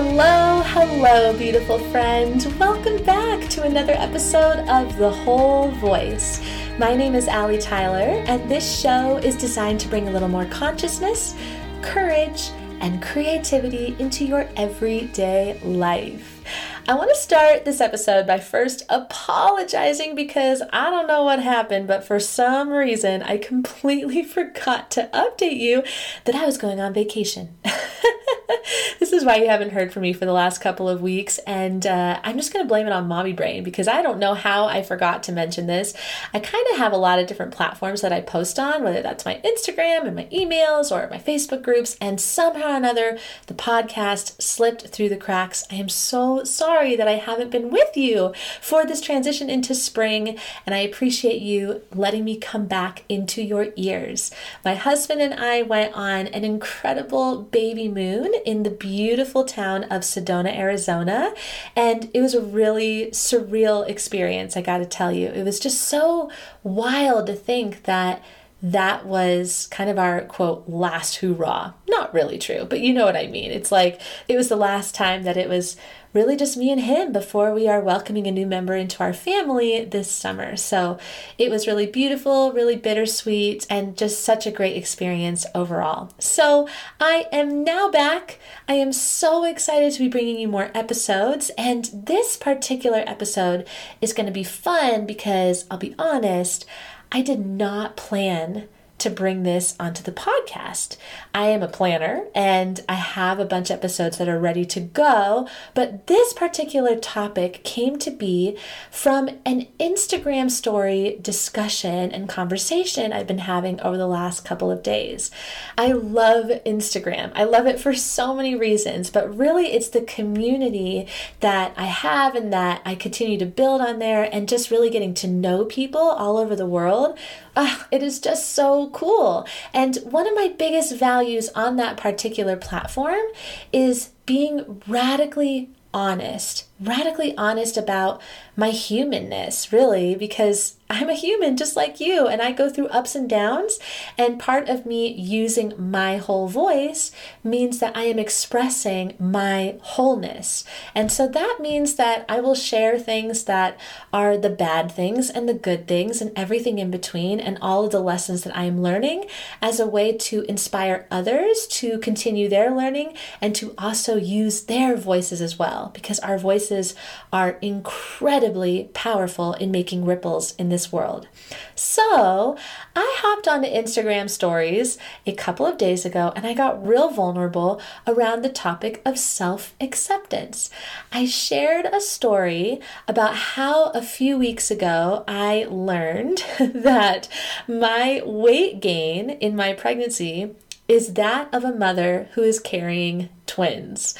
Hello, hello, beautiful friend. Welcome back to another episode of The Whole Voice. My name is Allie Tyler, and this show is designed to bring a little more consciousness, courage, and creativity into your everyday life. I want to start this episode by first apologizing because I don't know what happened, but for some reason I completely forgot to update you that I was going on vacation. this is why you haven't heard from me for the last couple of weeks, and uh, I'm just going to blame it on mommy brain because I don't know how I forgot to mention this. I kind of have a lot of different platforms that I post on, whether that's my Instagram and my emails or my Facebook groups, and somehow or another the podcast slipped through the cracks. I am so sorry sorry that I haven't been with you for this transition into spring, and I appreciate you letting me come back into your ears. My husband and I went on an incredible baby moon in the beautiful town of Sedona, Arizona, and it was a really surreal experience, I gotta tell you. It was just so wild to think that that was kind of our quote last hoorah. Not really true, but you know what I mean. It's like it was the last time that it was really just me and him before we are welcoming a new member into our family this summer. So it was really beautiful, really bittersweet, and just such a great experience overall. So I am now back. I am so excited to be bringing you more episodes, and this particular episode is going to be fun because I'll be honest. I did not plan to bring this onto the podcast. I am a planner and I have a bunch of episodes that are ready to go, but this particular topic came to be from an Instagram story discussion and conversation I've been having over the last couple of days. I love Instagram. I love it for so many reasons, but really it's the community that I have and that I continue to build on there and just really getting to know people all over the world it is just so cool. And one of my biggest values on that particular platform is being radically honest, radically honest about my humanness, really, because I'm a human just like you, and I go through ups and downs. And part of me using my whole voice means that I am expressing my wholeness. And so that means that I will share things that are the bad things and the good things and everything in between, and all of the lessons that I am learning as a way to inspire others to continue their learning and to also use their voices as well, because our voices are incredibly powerful in making ripples in this world. So I hopped onto Instagram stories a couple of days ago and I got real vulnerable around the topic of self acceptance. I shared a story about how a few weeks ago I learned that my weight gain in my pregnancy is that of a mother who is carrying twins.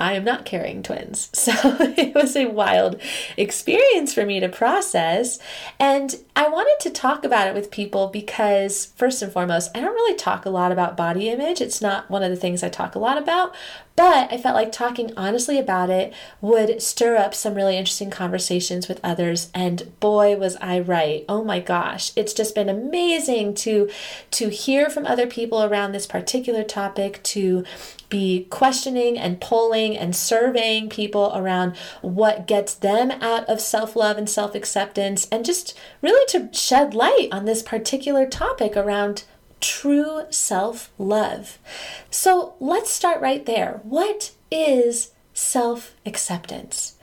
I am not carrying twins. So it was a wild experience for me to process. And I wanted to talk about it with people because, first and foremost, I don't really talk a lot about body image. It's not one of the things I talk a lot about, but I felt like talking honestly about it would stir up some really interesting conversations with others and boy was I right. Oh my gosh, it's just been amazing to to hear from other people around this particular topic to be questioning and polling and surveying people around what gets them out of self-love and self-acceptance and just really to shed light on this particular topic around true self love. So let's start right there. What is self acceptance?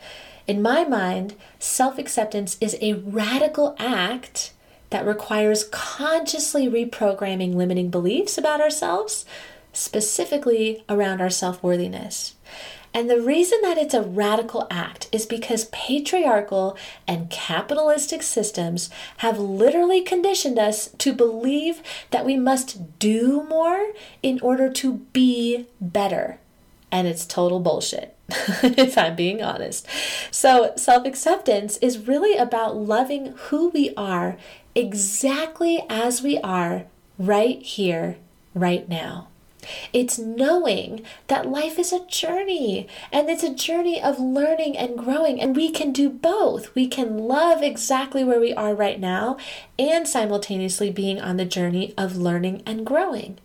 In my mind, self acceptance is a radical act that requires consciously reprogramming limiting beliefs about ourselves, specifically around our self worthiness. And the reason that it's a radical act is because patriarchal and capitalistic systems have literally conditioned us to believe that we must do more in order to be better. And it's total bullshit, if I'm being honest. So, self acceptance is really about loving who we are exactly as we are right here, right now. It's knowing that life is a journey and it's a journey of learning and growing, and we can do both. We can love exactly where we are right now and simultaneously being on the journey of learning and growing.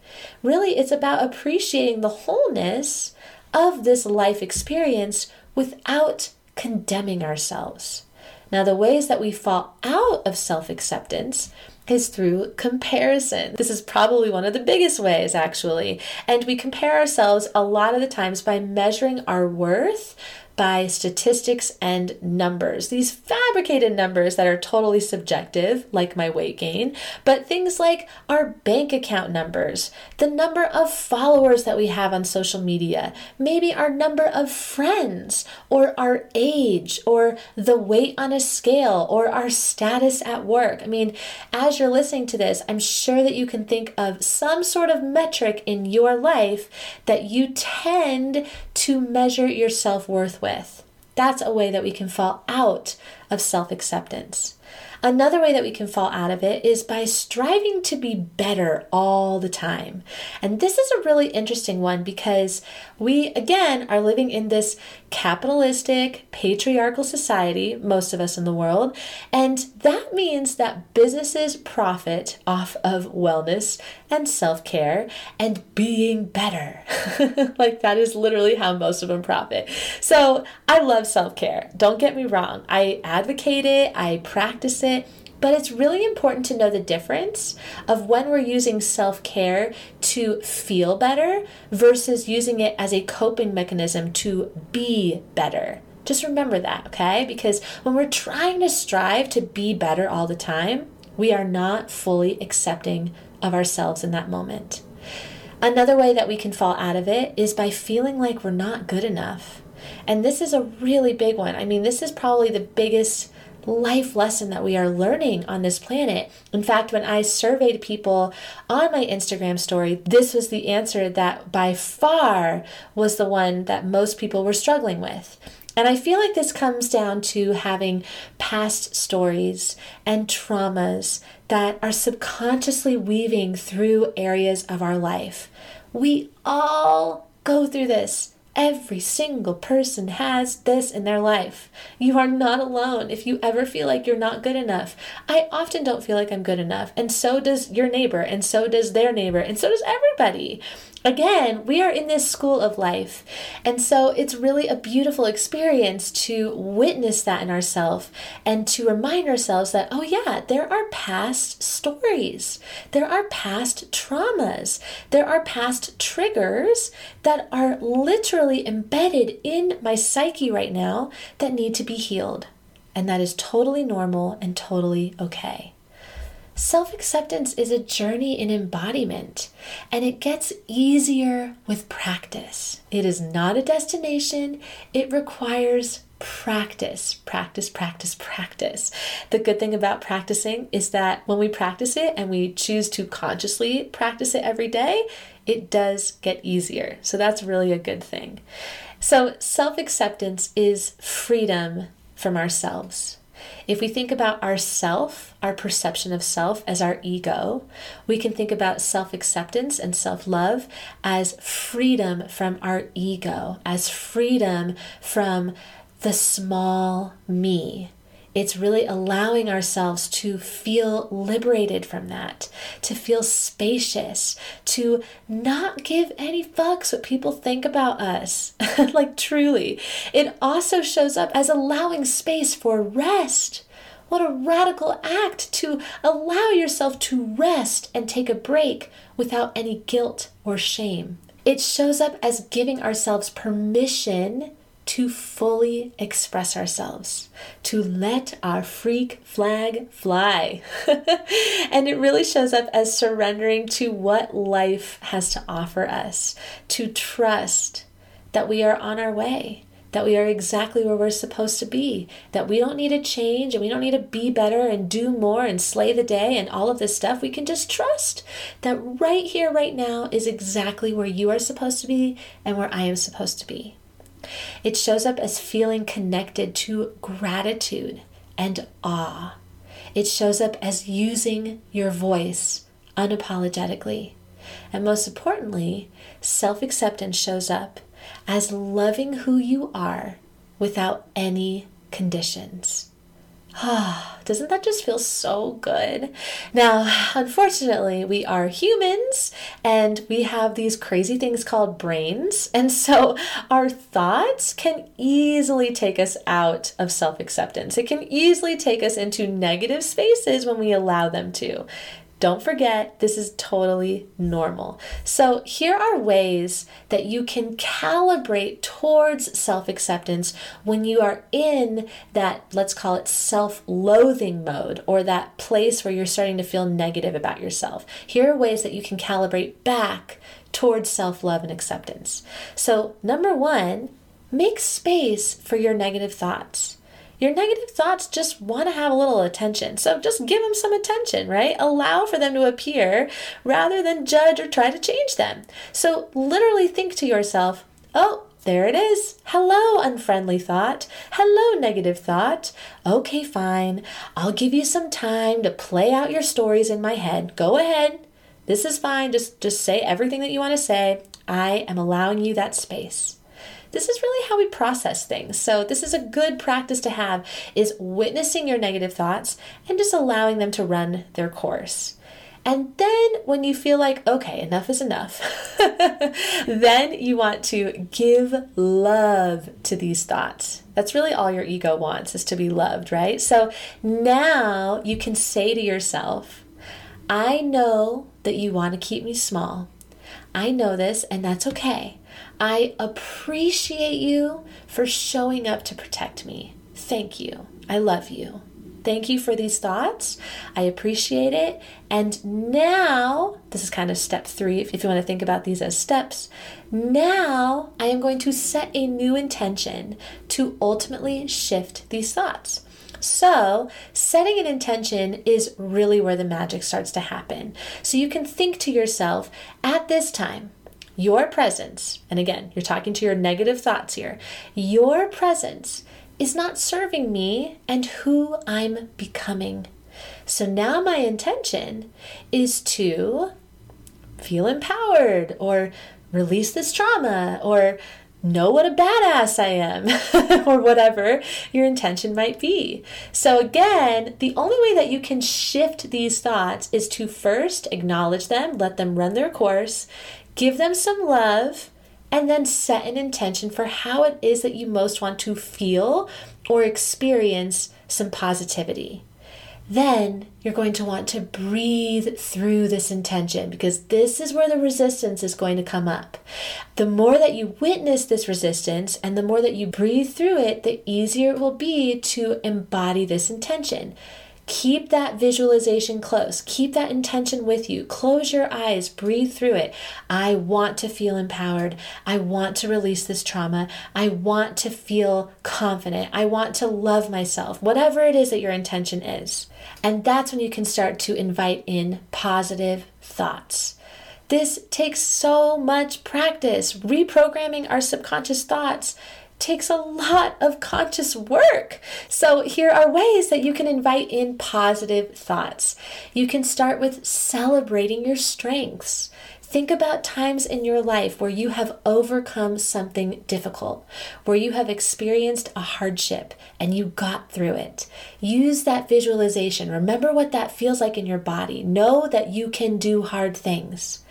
Really, it's about appreciating the wholeness of this life experience without condemning ourselves. Now, the ways that we fall out of self acceptance is through comparison. This is probably one of the biggest ways, actually. And we compare ourselves a lot of the times by measuring our worth by statistics and numbers. These fabricated numbers that are totally subjective, like my weight gain, but things like our bank account numbers, the number of followers that we have on social media, maybe our number of friends, or our age, or the weight on a scale, or our status at work. I mean, as you're listening to this, I'm sure that you can think of some sort of metric in your life that you tend to measure your self worth with. That's a way that we can fall out of self acceptance. Another way that we can fall out of it is by striving to be better all the time. And this is a really interesting one because we, again, are living in this capitalistic, patriarchal society, most of us in the world. And that means that businesses profit off of wellness and self care and being better. like, that is literally how most of them profit. So, I love self care. Don't get me wrong. I advocate it, I practice it. But it's really important to know the difference of when we're using self care to feel better versus using it as a coping mechanism to be better. Just remember that, okay? Because when we're trying to strive to be better all the time, we are not fully accepting of ourselves in that moment. Another way that we can fall out of it is by feeling like we're not good enough. And this is a really big one. I mean, this is probably the biggest life lesson that we are learning on this planet. In fact, when I surveyed people on my Instagram story, this was the answer that by far was the one that most people were struggling with. And I feel like this comes down to having past stories and traumas that are subconsciously weaving through areas of our life. We all go through this. Every single person has this in their life. You are not alone if you ever feel like you're not good enough. I often don't feel like I'm good enough, and so does your neighbor, and so does their neighbor, and so does everybody again, we are in this school of life. And so it's really a beautiful experience to witness that in ourselves and to remind ourselves that, oh, yeah, there are past stories, there are past traumas, there are past triggers that are literally embedded in my psyche right now that need to be healed. And that is totally normal and totally okay. Self acceptance is a journey in embodiment, and it gets easier with practice. It is not a destination, it requires practice, practice, practice, practice. The good thing about practicing is that when we practice it and we choose to consciously practice it every day, it does get easier. So that's really a good thing. So, self acceptance is freedom from ourselves. If we think about ourself, our perception of self as our ego, we can think about self acceptance and self love as freedom from our ego, as freedom from the small me, it's really allowing ourselves to feel liberated from that, to feel spacious, to not give any fucks what people think about us. like, truly. It also shows up as allowing space for rest. What a radical act to allow yourself to rest and take a break without any guilt or shame. It shows up as giving ourselves permission to fully express ourselves, to let our freak flag fly. and it really shows up as surrendering to what life has to offer us, to trust that we are on our way. That we are exactly where we're supposed to be. That we don't need to change and we don't need to be better and do more and slay the day and all of this stuff. We can just trust that right here, right now, is exactly where you are supposed to be and where I am supposed to be. It shows up as feeling connected to gratitude and awe. It shows up as using your voice unapologetically. And most importantly, self acceptance shows up as loving who you are without any conditions. Doesn't that just feel so good? Now, unfortunately, we are humans and we have these crazy things called brains. And so our thoughts can easily take us out of self acceptance. It can easily take us into negative spaces when we allow them to. Don't forget, this is totally normal. So, here are ways that you can calibrate towards self acceptance when you are in that, let's call it self loathing mode, or that place where you're starting to feel negative about yourself. Here are ways that you can calibrate back towards self love and acceptance. So, number one, make space for your negative thoughts. Your negative thoughts just want to have a little attention. So just give them some attention, right? Allow for them to appear rather than judge or try to change them. So literally think to yourself, oh, there it is. Hello, unfriendly thought. Hello, negative thought. Okay, fine. I'll give you some time to play out your stories in my head. Go ahead. This is fine. Just just say everything that you want to say. I am allowing you that space this is really how we process things. So this is a good practice to have is witnessing your negative thoughts and just allowing them to run their course. And then when you feel like, okay, enough is enough, then you want to give love to these thoughts. That's really all your ego wants is to be loved, right? So now you can say to yourself, I know that you want to keep me small. I know this, and that's okay. I appreciate you for showing up to protect me. Thank you. I love you. Thank you for these thoughts. I appreciate it. And now, this is kind of step three, if you want to think about these as steps. Now, I am going to set a new intention to ultimately shift these thoughts. So, setting an intention is really where the magic starts to happen. So, you can think to yourself at this time, your presence, and again, you're talking to your negative thoughts here, your presence is not serving me and who I'm becoming. So now my intention is to feel empowered or release this trauma or know what a badass I am, or whatever your intention might be. So, again, the only way that you can shift these thoughts is to first acknowledge them, let them run their course, give them some love, and then set an intention for how it is that you most want to feel or experience some positivity. Then you're going to want to breathe through this intention because this is where the resistance is going to come up. The more that you witness this resistance and the more that you breathe through it, the easier it will be to embody this intention. Keep that visualization close. Keep that intention with you. Close your eyes, breathe through it. I want to feel empowered. I want to release this trauma. I want to feel confident. I want to love myself, whatever it is that your intention is. And that's when you can start to invite in positive thoughts. This takes so much practice, reprogramming our subconscious thoughts takes a lot of conscious work. So, here are ways that you can invite in positive thoughts. You can start with celebrating your strengths. Think about times in your life where you have overcome something difficult, where you have experienced a hardship and you got through it. Use that visualization. Remember what that feels like in your body. Know that you can do hard things.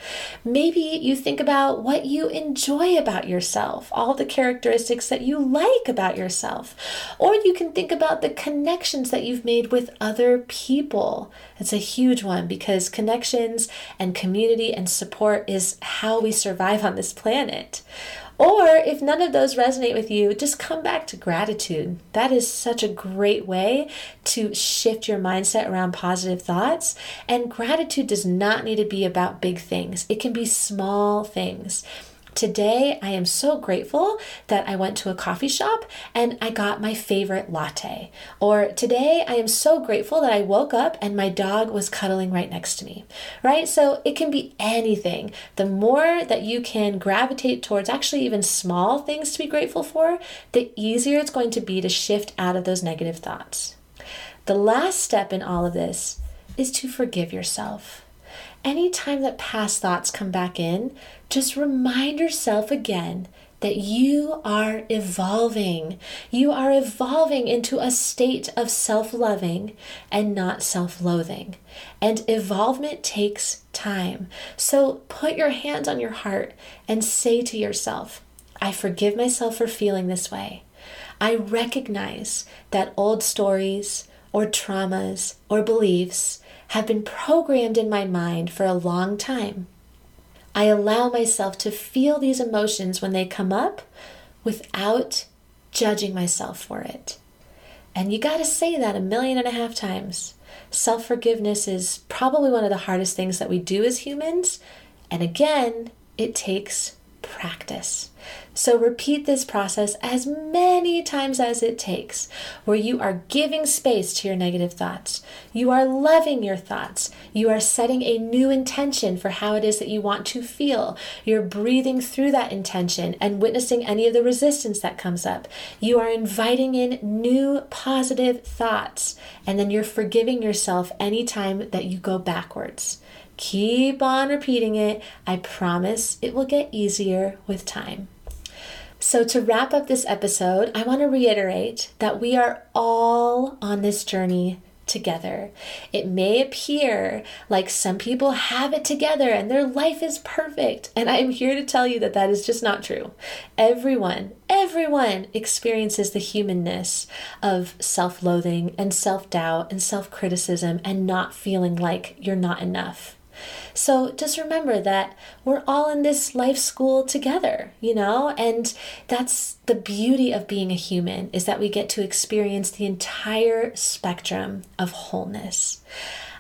Maybe you think about what you enjoy about yourself, all the characteristics that you like about yourself. Or you can think about the connections that you've made with other people. It's a huge one because connections and community and support is how we survive on this planet. Or if none of those resonate with you, just come back to gratitude. That is such a great way to shift your mindset around positive thoughts. And gratitude does not need to be about big things, it can be small things. Today, I am so grateful that I went to a coffee shop and I got my favorite latte. Or today, I am so grateful that I woke up and my dog was cuddling right next to me, right? So it can be anything. The more that you can gravitate towards actually even small things to be grateful for, the easier it's going to be to shift out of those negative thoughts. The last step in all of this is to forgive yourself anytime that past thoughts come back in, just remind yourself again that you are evolving. You are evolving into a state of self loving and not self loathing. And evolvement takes time. So put your hands on your heart and say to yourself, I forgive myself for feeling this way. I recognize that old stories or traumas or beliefs have been programmed in my mind for a long time. I allow myself to feel these emotions when they come up without judging myself for it. And you got to say that a million and a half times. Self forgiveness is probably one of the hardest things that we do as humans. And again, it takes practice. So repeat this process as many times as it takes, where you are giving space to your negative thoughts. You are loving your thoughts. You are setting a new intention for how it is that you want to feel. You're breathing through that intention and witnessing any of the resistance that comes up. You are inviting in new positive thoughts, and then you're forgiving yourself anytime that you go backwards. Keep on repeating it. I promise it will get easier with time. So, to wrap up this episode, I want to reiterate that we are all on this journey together. It may appear like some people have it together and their life is perfect. And I am here to tell you that that is just not true. Everyone, everyone experiences the humanness of self loathing and self doubt and self criticism and not feeling like you're not enough. So just remember that we're all in this life school together, you know? And that's the beauty of being a human is that we get to experience the entire spectrum of wholeness.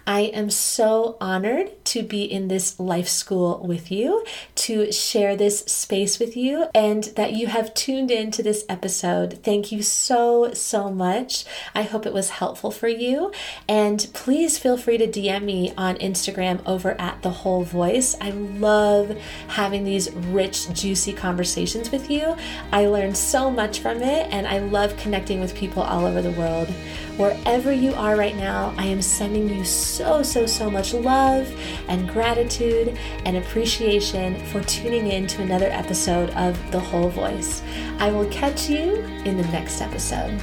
I am so honored to be in this life school with you, to share this space with you, and that you have tuned in to this episode. Thank you so, so much. I hope it was helpful for you. And please feel free to DM me on Instagram over at The Whole Voice. I love having these rich, juicy conversations with you. I learned so much from it, and I love connecting with people all over the world. Wherever you are right now, I am sending you so, so, so much love and gratitude and appreciation for tuning in to another episode of The Whole Voice. I will catch you in the next episode.